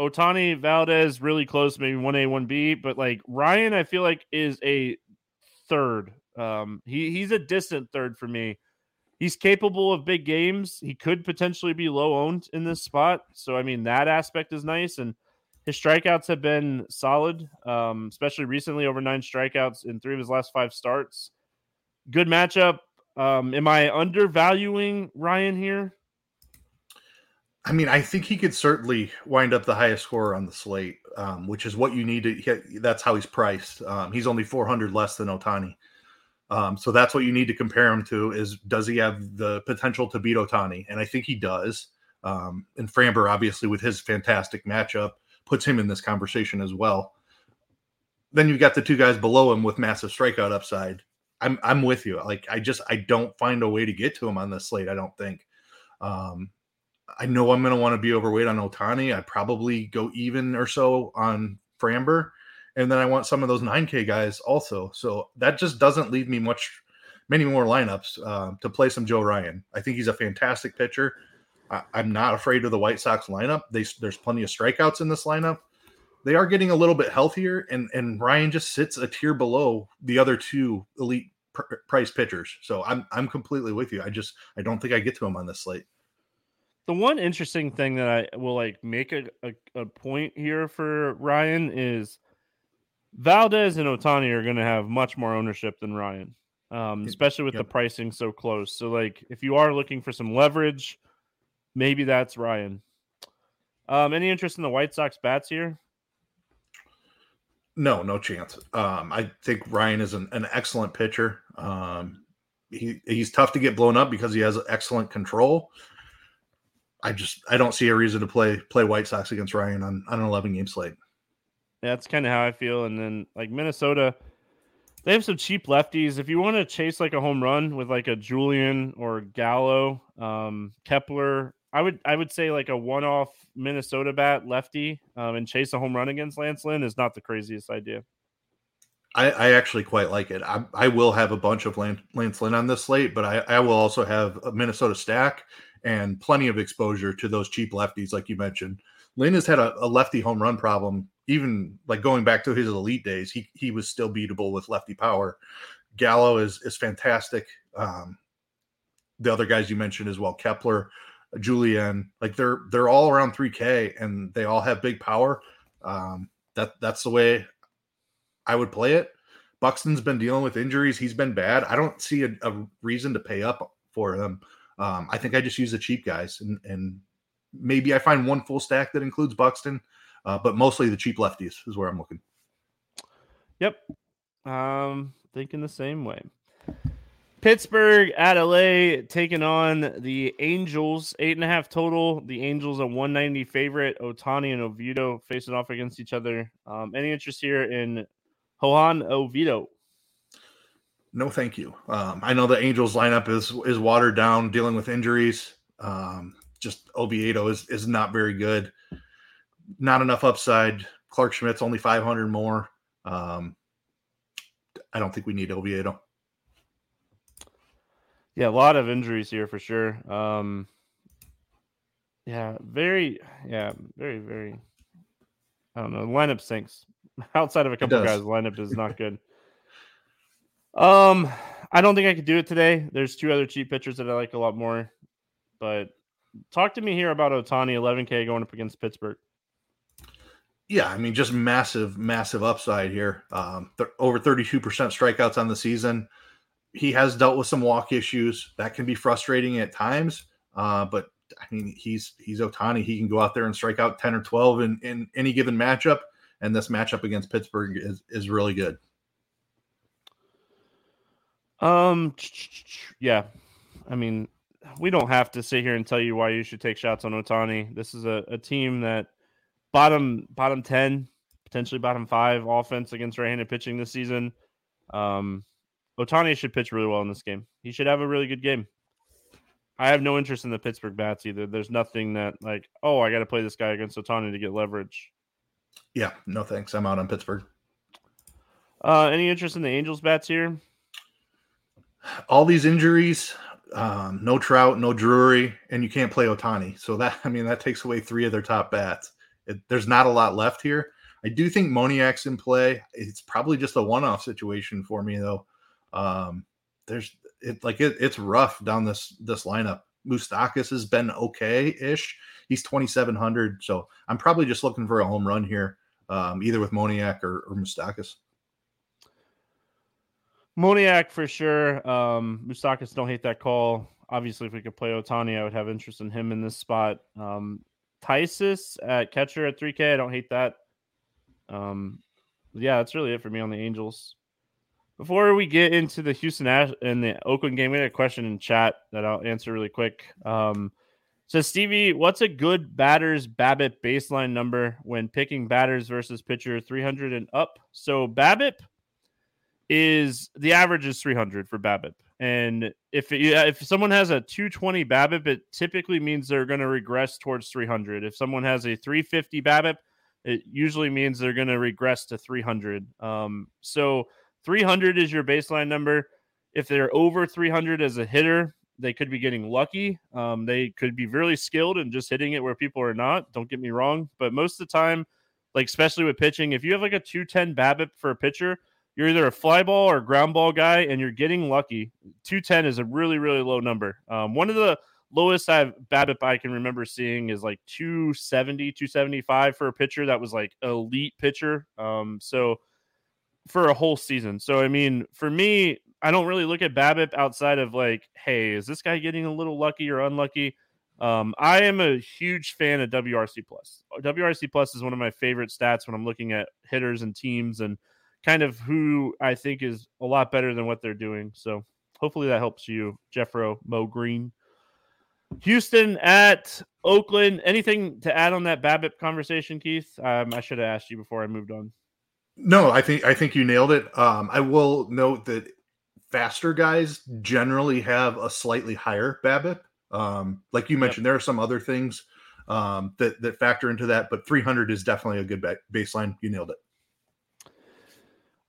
Ohtani Valdez really close, maybe one A, one B, but like Ryan, I feel like is a third. Um, he he's a distant third for me. He's capable of big games. He could potentially be low owned in this spot. So I mean that aspect is nice, and his strikeouts have been solid, um, especially recently over nine strikeouts in three of his last five starts. Good matchup. Um, am I undervaluing Ryan here? I mean, I think he could certainly wind up the highest scorer on the slate, um, which is what you need to. That's how he's priced. Um, he's only 400 less than Ohtani. um, so that's what you need to compare him to. Is does he have the potential to beat Ohtani? And I think he does. Um, and Framber, obviously, with his fantastic matchup, puts him in this conversation as well. Then you've got the two guys below him with massive strikeout upside. I'm I'm with you. Like I just I don't find a way to get to him on this slate. I don't think. Um, I know I'm going to want to be overweight on Ohtani. I probably go even or so on Framber. And then I want some of those 9K guys also. So that just doesn't leave me much, many more lineups uh, to play some Joe Ryan. I think he's a fantastic pitcher. I, am not afraid of the White Sox lineup. They, there's plenty of strikeouts in this lineup. they are getting a little bit healthier, and and Ryan just sits a tier below the other two elite pr- price pitchers. So I'm I'm completely with you. I just I don't think I get to him on this slate. The one interesting thing that I will like make a, a, a point here for Ryan is Valdez and Ohtani are going to have much more ownership than Ryan, um, especially with yep. the pricing so close. So, like, if you are looking for some leverage, maybe that's Ryan. Um, any interest in the White Sox bats here? No, no chance. Um, I think Ryan is an, an excellent pitcher. Um, he he's tough to get blown up because he has excellent control. I just I don't see a reason to play play White Sox against Ryan on, on an 11 game slate. Yeah, that's kind of how I feel. And then like Minnesota, they have some cheap lefties. If you want to chase like a home run with like a Julien or Gallo, um, Kepler, I would I would say like a one off Minnesota bat lefty um, and chase a home run against Lance Lynn is not the craziest idea. I, I actually quite like it. I, I will have a bunch of Lance, Lance Lynn on this slate, but I, I will also have a Minnesota stack and plenty of exposure to those cheap lefties, like you mentioned. Lynn has had a, a lefty home run problem, even like going back to his elite days. He he was still beatable with lefty power. Gallo is is fantastic. Um, the other guys you mentioned as well, Kepler, Julien, like they're they're all around 3K and they all have big power. Um, that that's the way I would play it. Buxton's been dealing with injuries. He's been bad. I don't see a, a reason to pay up for him. Um, I think I just use the cheap guys and, and maybe I find one full stack that includes Buxton, uh, but mostly the cheap lefties is where I'm looking. Yep. Um, thinking the same way. Pittsburgh at LA taking on the Angels, eight and a half total. The Angels a 190 favorite. Ohtani and Oviedo facing off against each other. Um, any interest here in Johan Oviedo? No, thank you. Um, I know the Angels lineup is is watered down, dealing with injuries. Um, just Oviedo is is not very good. Not enough upside. Clarke Schmidt's only 500 more. Um, I don't think we need Oviedo. Yeah, a lot of injuries here for sure. Um, yeah, very, yeah, very, very. I don't know. lineup sinks. Outside of a couple guys, lineup is not good. um, I don't think I could do it today. There's two other cheap pitchers that I like a lot more, but talk to me here about Ohtani 11K going up against Pittsburgh. Yeah, I mean, just massive, massive upside here. Um, th- over 32% strikeouts on the season he has dealt with some walk issues that can be frustrating at times. Uh, but I mean, he's he's Ohtani. He can go out there and strike out ten or twelve in, in any given matchup, and this matchup against Pittsburgh is is really good. Um, yeah, I mean, we don't have to sit here and tell you why you should take shots on Ohtani. This is a, a team that bottom bottom ten, potentially bottom five offense against right-handed pitching this season. Um, Ohtani should pitch really well in this game. He should have a really good game. I have no interest in the Pittsburgh bats either. There's nothing that like, oh, I got to play this guy against Ohtani to get leverage. Yeah, no thanks. I'm out on Pittsburgh. Uh, any interest in the Angels bats here? All these injuries, um, no Trout, no Drury, and you can't play Ohtani. So that I mean that takes away three of their top bats. It, there's not a lot left here. I do think Moniak's in play. It's probably just a one-off situation for me though. Um, there's it like it, it's rough down this this lineup. Moustakas has been okay-ish. He's 2700, so I'm probably just looking for a home run here, um, either with Moniak or, or Moustakas. Moniak for sure. Um, don't hate that call. Obviously, if we could play Ohtani, I would have interest in him in this spot. Um, Thaiss at catcher at 3K. I don't hate that. Um, yeah, that's really it for me on the Angels. Before we get into the Houston Ash and the Oakland game, we had a question in chat that I'll answer really quick. Um, so Stevie, what's a good batter's BABIP baseline number when picking batters versus pitcher 300 and up? So BABIP is the average is 300 for BABIP. And if it, if someone has a 220 BABIP, it typically means they're going to regress towards 300. If someone has a 350 BABIP, it usually means they're going to regress to 300. Um, so 300 is your baseline number. If they're over 300 as a hitter, they could be getting lucky. Um, they could be really skilled and just hitting it where people are not. Don't get me wrong, but most of the time, like especially with pitching. If you have like a 210 BABIP for a pitcher, you're either a fly ball or ground ball guy, and you're getting lucky. 210 is a really, really low number. Um, one of the lowest I've BABIP I can remember seeing is like 270, 275 for a pitcher that was like elite pitcher. Um, so for a whole season. So I mean, for me, I don't really look at BABIP outside of like, hey, is this guy getting a little lucky or unlucky? Um, I am a huge fan of WRC plus. WRC plus is one of my favorite stats when I'm looking at hitters and teams and kind of who I think is a lot better than what they're doing. So hopefully that helps you, Jeffro Mo Green. Houston at Oakland. Anything to add on that BABIP conversation, Keith? Um, I should have asked you before I moved on. No, I think I think you nailed it. Um, I will note that faster guys generally have a slightly higher BABIP. Um, like you mentioned, yep. there are some other things um, that that factor into that, but 300 is definitely a good baseline. You nailed it.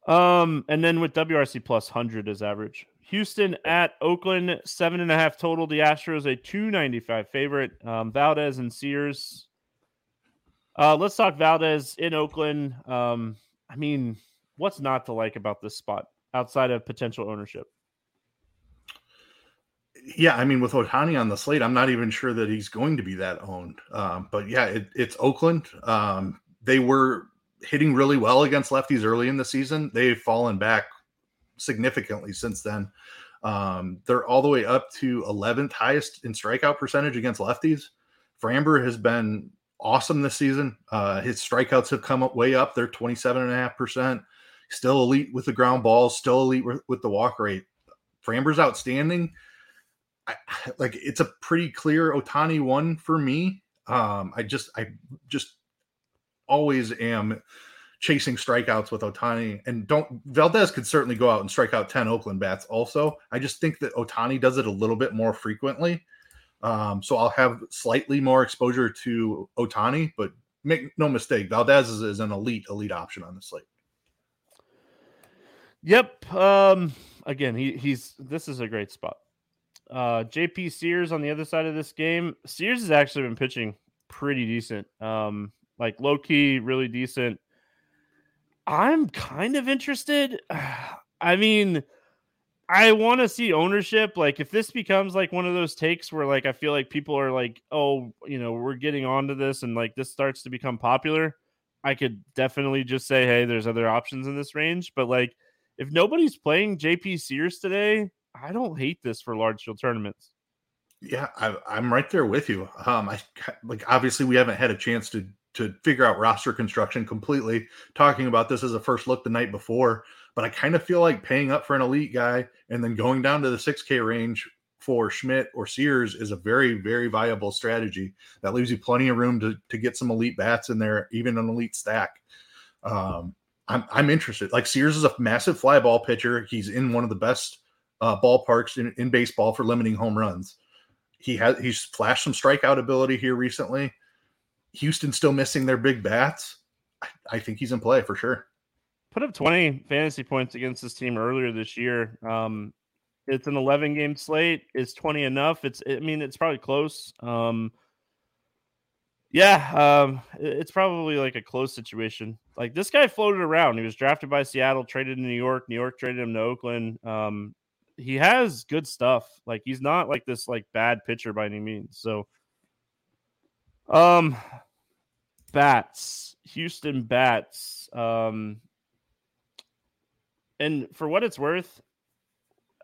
Um, and then with WRC plus 100 as average. Houston at Oakland, seven and a half total. The Astros a 295 favorite. Um, Valdez and Sears. Uh, let's talk Valdez in Oakland. Um, I mean, what's not to like about this spot outside of potential ownership? Yeah, I mean, with Ohtani on the slate, I'm not even sure that he's going to be that owned. Um, but yeah, it, it's Oakland. Um, they were hitting really well against lefties early in the season. They've fallen back significantly since then. Um, they're all the way up to 11th highest in strikeout percentage against lefties. Framber has been awesome this season. Uh, his strikeouts have come up way up. They're 27.5%. Still elite with the ground balls, still elite with, the walk rate. Framber's outstanding. I, like it's a pretty clear Ohtani one for me. Um, I just I just always am chasing strikeouts with Ohtani. And don't Valdez could certainly go out and strike out 10 Oakland bats also. I just think that Ohtani does it a little bit more frequently. Um, so I'll have slightly more exposure to Ohtani, but make no mistake, Valdez is, is an elite, elite option on the slate. Yep. Um, again, he, he's this is a great spot. Uh, JP Sears on the other side of this game. Sears has actually been pitching pretty decent. Um, like low key, really decent. I'm kind of interested. I mean, I want to see ownership. Like, if this becomes like one of those takes where, like, I feel like people are like, oh, you know, we're getting onto this and like this starts to become popular, I could definitely just say, hey, there's other options in this range. But like, if nobody's playing JP Sears today, I don't hate this for large field tournaments. Yeah, I, am right there with you. Um, I like obviously we haven't had a chance to to figure out roster construction completely. Talking about this as a first look the night before, but I kind of feel like paying up for an elite guy and then going down to the 6K range for Schmidt or Sears is a very, very viable strategy. That leaves you plenty of room to, to get some elite bats in there, even an elite stack. Um, I'm, I'm interested. Like Sears is a massive fly ball pitcher. He's in one of the best uh, ballparks in, in baseball for limiting home runs. He has he's flashed some strikeout ability here recently. Houston still missing their big bats. I, I think he's in play for sure put up 20 fantasy points against this team earlier this year. Um, it's an 11 game slate. Is 20 enough? It's, I mean, it's probably close. Um, yeah, um, it's probably like a close situation. Like this guy floated around. He was drafted by Seattle, traded in New York. New York traded him to Oakland. Um, he has good stuff. Like he's not like this like bad pitcher by any means. So, um, bats, Houston bats. Um, and for what it's worth,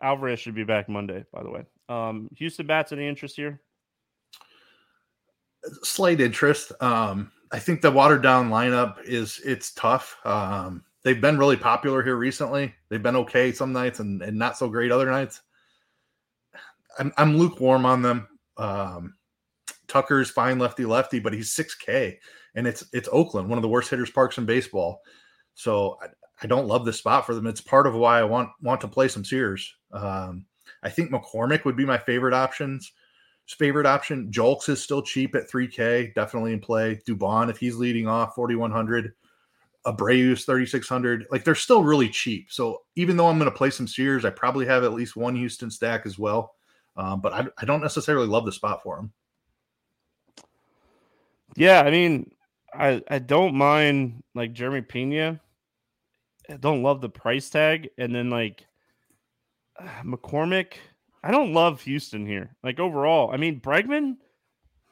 Alvarez should be back Monday, by the way. Um, Houston bats any interest here? Slight interest. Um, I think the watered down lineup is it's tough. Um, they've been really popular here recently. They've been okay some nights and, and not so great other nights. I'm, I'm lukewarm on them. Um, Tucker's fine lefty lefty, but he's 6K and it's it's Oakland, one of the worst hitters parks in baseball. So I don't love the spot for them. It's part of why I want want to play some Sears. Um, I think McCormick would be my favorite options. Favorite option. Julks is still cheap at 3K, definitely in play. Dubon, if he's leading off, 4,100. Abreu's 3,600. Like they're still really cheap. So even though I'm going to play some Sears, I probably have at least one Houston stack as well. Um, but I, I don't necessarily love the spot for him. Yeah, I mean, I I don't mind like Jeremy Pena. I don't love the price tag, and then like uh, McCormick. I don't love Houston here. Like overall, I mean Bregman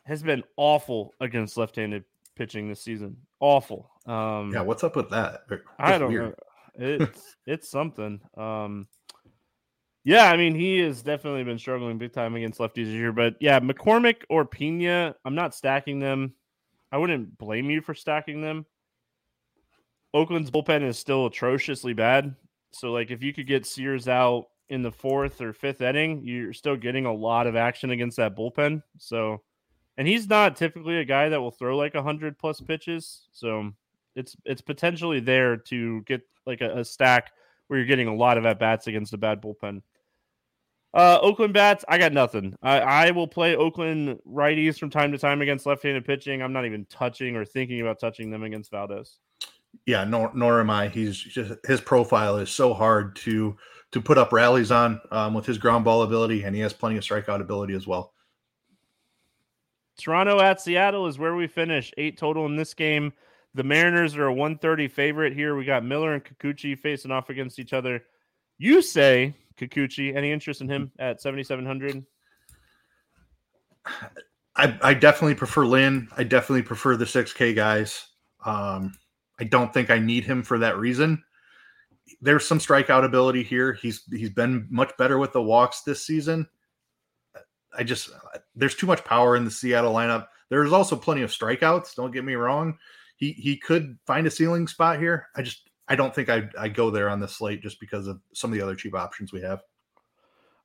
has been awful against left-handed pitching this season. Awful. Um, yeah, what's up with that? I don't weird. know. It's it's something. Um, yeah, I mean he has definitely been struggling big time against lefties this year. But yeah, McCormick or Pena, I'm not stacking them. I wouldn't blame you for stacking them. Oakland's bullpen is still atrociously bad. So, like, if you could get Sears out in the fourth or fifth inning, you're still getting a lot of action against that bullpen. So, and he's not typically a guy that will throw like a hundred plus pitches. So, it's it's potentially there to get like a, a stack where you're getting a lot of at bats against a bad bullpen. Uh, Oakland bats, I got nothing. I, I will play Oakland righties from time to time against left-handed pitching. I'm not even touching or thinking about touching them against Valdez. Yeah, nor nor am I. He's just his profile is so hard to to put up rallies on um, with his ground ball ability, and he has plenty of strikeout ability as well. Toronto at Seattle is where we finish. Eight total in this game. The Mariners are a 130 favorite here. We got Miller and Kikuchi facing off against each other. You say Kikuchi. Any interest in him at 7,700? I, I definitely prefer Lynn. I definitely prefer the 6K guys. Um, I don't think I need him for that reason. There's some strikeout ability here. He's he's been much better with the walks this season. I just there's too much power in the Seattle lineup. There's also plenty of strikeouts. Don't get me wrong. He he could find a ceiling spot here. I just I don't think I I go there on the slate just because of some of the other cheap options we have.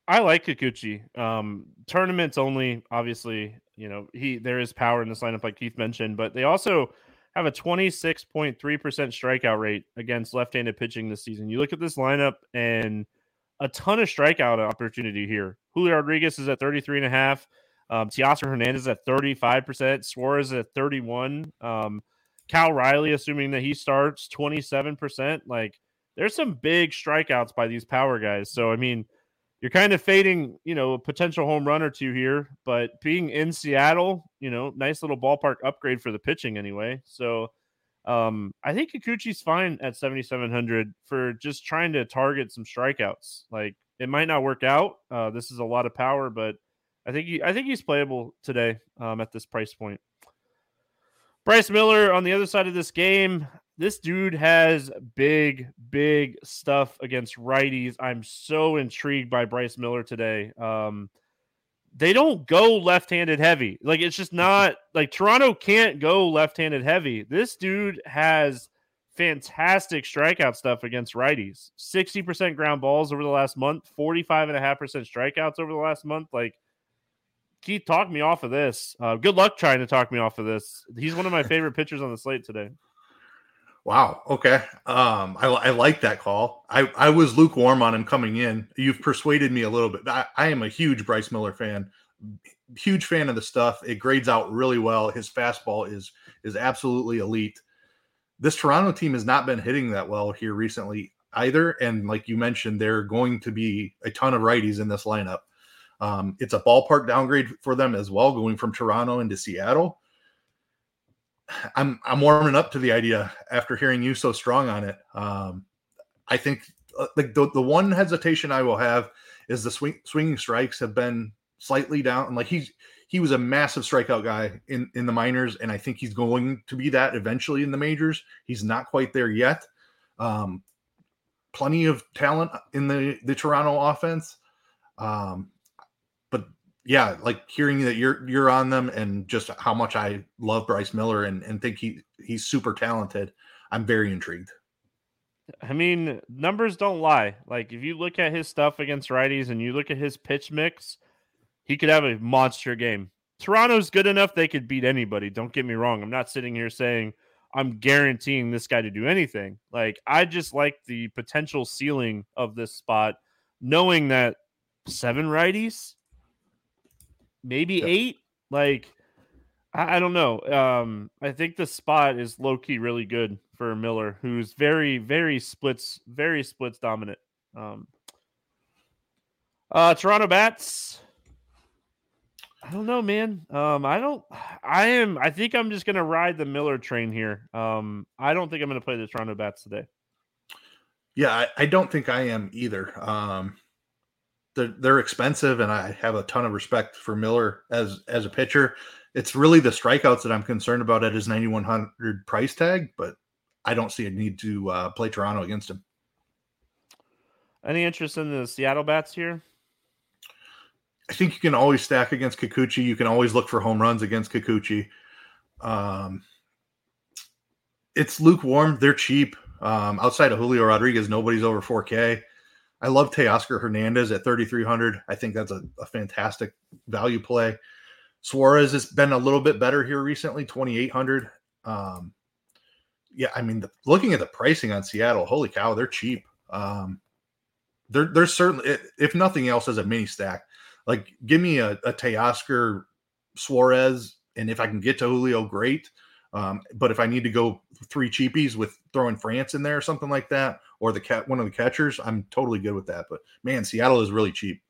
I like Kikuchi. Um, tournaments only, obviously, you know, he there is power in this lineup, like Keith mentioned, but they also have a 26.3% strikeout rate against left-handed pitching this season. You look at this lineup and a ton of strikeout opportunity here. Julio Rodriguez is at 33 and a half. Um, Teoscar Hernandez at 35%. Suarez at 31. Um, Cal Raleigh, assuming that he starts 27%. Like there's some big strikeouts by these power guys. So, I mean, you're kind of fading, you know, a potential home run or two here, but being in Seattle, you know, nice little ballpark upgrade for the pitching anyway. So, um, I think Kikuchi's fine at 7,700 for just trying to target some strikeouts. Like it might not work out. Uh, this is a lot of power, but I think he, I think he's playable today um, at this price point. Bryce Miller on the other side of this game. This dude has big, big stuff against righties. I'm so intrigued by Bryce Miller today. Um, they don't go left-handed heavy. Like it's just not like Toronto can't go left-handed heavy. This dude has fantastic strikeout stuff against righties. 60% ground balls over the last month, 45.5% strikeouts over the last month. Like Keith, talk me off of this. Uh, good luck trying to talk me off of this. He's one of my favorite pitchers on the slate today. Wow. Okay. Um, I, I like that call. I, I was lukewarm on him coming in. You've persuaded me a little bit. I, I am a huge Bryce Miller fan. Huge fan of the stuff. It grades out really well. His fastball is is absolutely elite. This Toronto team has not been hitting that well here recently either. And like you mentioned, there are going to be a ton of righties in this lineup. Um, it's a ballpark downgrade for them as well, going from Toronto into Seattle. I'm I'm warming up to the idea after hearing you so strong on it. Um, I think uh, the, the, the one hesitation I will have is the swing, swinging strikes have been slightly down. Like he's he was a massive strikeout guy in in the minors, and I think he's going to be that eventually in the majors. He's not quite there yet. Um, plenty of talent in the the Toronto offense. Um, yeah, like hearing that you're you're on them and just how much I love Bryce Miller and, and think he he's super talented, I'm very intrigued. I mean, numbers don't lie. Like if you look at his stuff against righties and you look at his pitch mix, he could have a monster game. Toronto's good enough they could beat anybody. Don't get me wrong. I'm not sitting here saying I'm guaranteeing this guy to do anything. Like I just like the potential ceiling of this spot, knowing that seven righties maybe yeah. eight. Like, I, I, don't know. Um, I think the spot is low key really good for Miller, who's very, very splits, very splits dominant. Um, uh, Toronto bats. I don't know, man. Um, I don't. I am. I think I'm just gonna ride the Miller train here. Um, I don't think I'm gonna play the Toronto Bats today. Yeah, I, I don't think I am either. Um, they're they're expensive, and I have a ton of respect for Miller as as a pitcher. It's really the strikeouts that I'm concerned about at his 9100 price tag, but I don't see a need to uh, play Toronto against him. Any interest in the Seattle bats here? I think you can always stack against Kikuchi. You can always look for home runs against Kikuchi. Um, it's lukewarm. They're cheap. Um, outside of Julio Rodriguez, nobody's over 4K. I love Teoscar Hernandez at 3,300. I think that's a, a, fantastic value play. Suarez has been a little bit better here recently, 2,800. Um, yeah, I mean, the, looking at the pricing on Seattle, holy cow, they're cheap. Um, they're, they're certainly, if nothing else, as a mini stack, like give me a, a Teoscar Suarez, and if I can get to Julio, great. Um, but if I need to go three cheapies with throwing France in there or something like that, or the cat one of the catchers, I'm totally good with that. But man, Seattle is really cheap.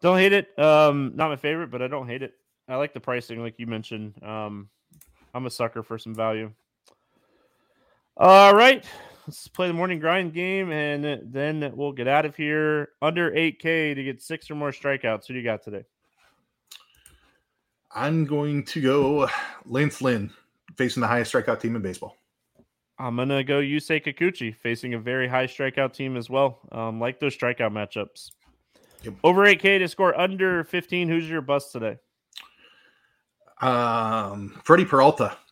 Don't hate it. Um, not my favorite, but I don't hate it. I like the pricing, like you mentioned. Um, I'm a sucker for some value. All right, let's play the morning grind game, and then we'll get out of here. Under 8K to get six or more strikeouts. Who do you got today? I'm going to go Lance Lynn facing the highest strikeout team in baseball. I'm gonna go Yusei Kikuchi facing a very high strikeout team as well. Um, like those strikeout matchups. Yep. Over 8K to score under 15. Who's your bust today? Um, Freddie Peralta.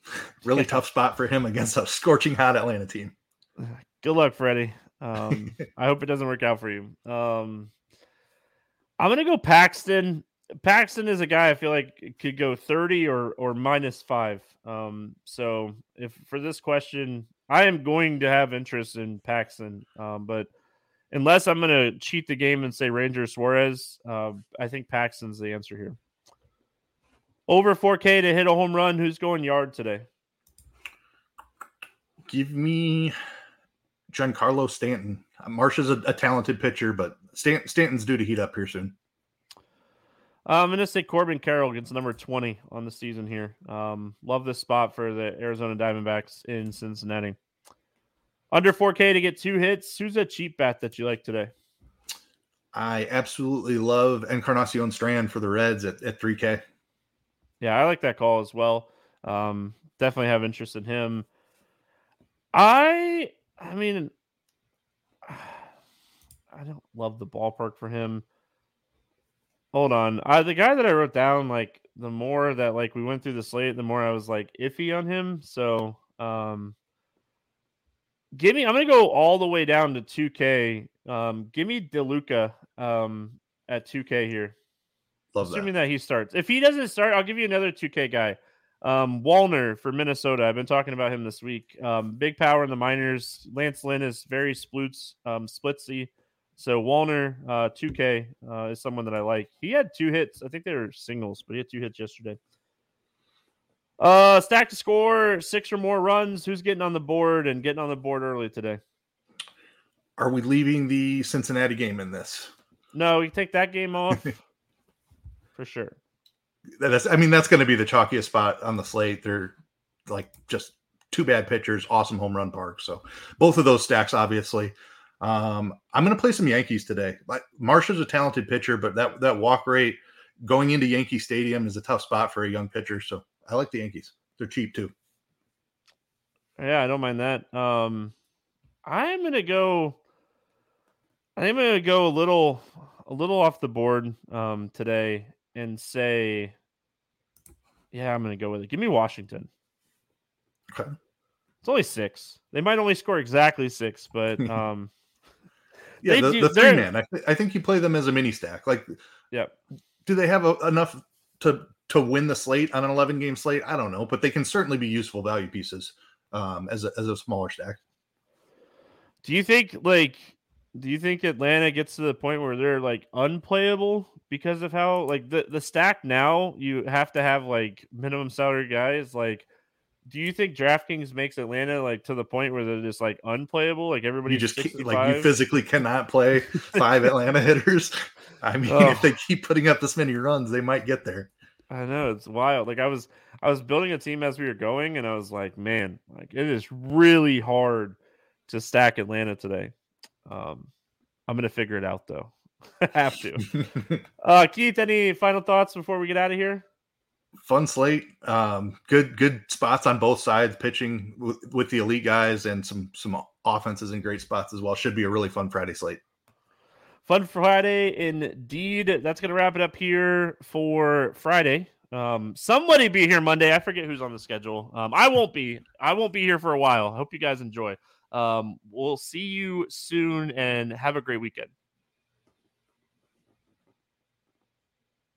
Really tough spot for him against a scorching hot Atlanta team. Good luck, Freddie. Um, I hope it doesn't work out for you. Um, I'm gonna go Paxton. Paxton is a guy I feel like could go 30 or or minus five. Um, so if for this question, I am going to have interest in Paxton. Um, but unless I'm going to cheat the game and say Ranger Suarez, uh, I think Paxton's the answer here. Over 4K to hit a home run. Who's going yard today? Give me Giancarlo Stanton. Marsh is a, a talented pitcher, but Stanton's due to heat up here soon. I'm going to say Corbin Carroll gets number 20 on the season here. Um, love this spot for the Arizona Diamondbacks in Cincinnati. Under 4K to get two hits. Who's a cheap bat that you like today? I absolutely love Encarnacion Strand for the Reds at, at 3K. Yeah, I like that call as well. Um, definitely have interest in him. I, I mean, I don't love the ballpark for him. Hold on. Uh, the guy that I wrote down, like the more that like we went through the slate, the more I was like iffy on him. So um give me I'm gonna go all the way down to 2K. Um give me DeLuca um at 2K here. Love Assuming that. that he starts. If he doesn't start, I'll give you another 2K guy. Um, Wallner for Minnesota. I've been talking about him this week. Um, big power in the minors. Lance Lynn is very sploots, um, splitsy. So Wallner, uh, 2K uh, is someone that I like. He had two hits. I think they were singles, but he had two hits yesterday. Uh, stack to score six or more runs. Who's getting on the board and getting on the board early today? Are we leaving the Cincinnati game in this? No, you take that game off for sure. That's, I mean, that's going to be the chalkiest spot on the slate. They're like just two bad pitchers, awesome home run park. So both of those stacks, obviously. Um, I'm going to play some Yankees today. Like Marshall's a talented pitcher, but that that walk rate going into Yankee Stadium is a tough spot for a young pitcher. So I like the Yankees. They're cheap too. Yeah, I don't mind that. Um, I'm going to go. I'm going to go a little a little off the board um, today and say, yeah, I'm going to go with it. Give me Washington. Okay. It's only six. They might only score exactly six, but um, yeah, the, do, the three man. I, th- I, think you play them as a mini stack. Like, yeah. Do they have a, enough to to win the slate on an 11 game slate? I don't know, but they can certainly be useful value pieces um, as a, as a smaller stack. Do you think like do you think Atlanta gets to the point where they're like unplayable because of how like the the stack now you have to have like minimum salary guys like do you think DraftKings makes Atlanta like to the point where they're just like unplayable? Like everybody you just like you physically cannot play five Atlanta hitters. I mean, oh. if they keep putting up this many runs, they might get there. I know it's wild. Like I was, I was building a team as we were going, and I was like, man, like it is really hard to stack Atlanta today. Um, I'm gonna figure it out though. Have to. uh, Keith, any final thoughts before we get out of here? Fun slate. Um, good, good spots on both sides. Pitching w- with the elite guys and some some offenses in great spots as well. Should be a really fun Friday slate. Fun Friday indeed. That's gonna wrap it up here for Friday. Um, somebody be here Monday. I forget who's on the schedule. Um, I won't be. I won't be here for a while. Hope you guys enjoy. Um, we'll see you soon and have a great weekend.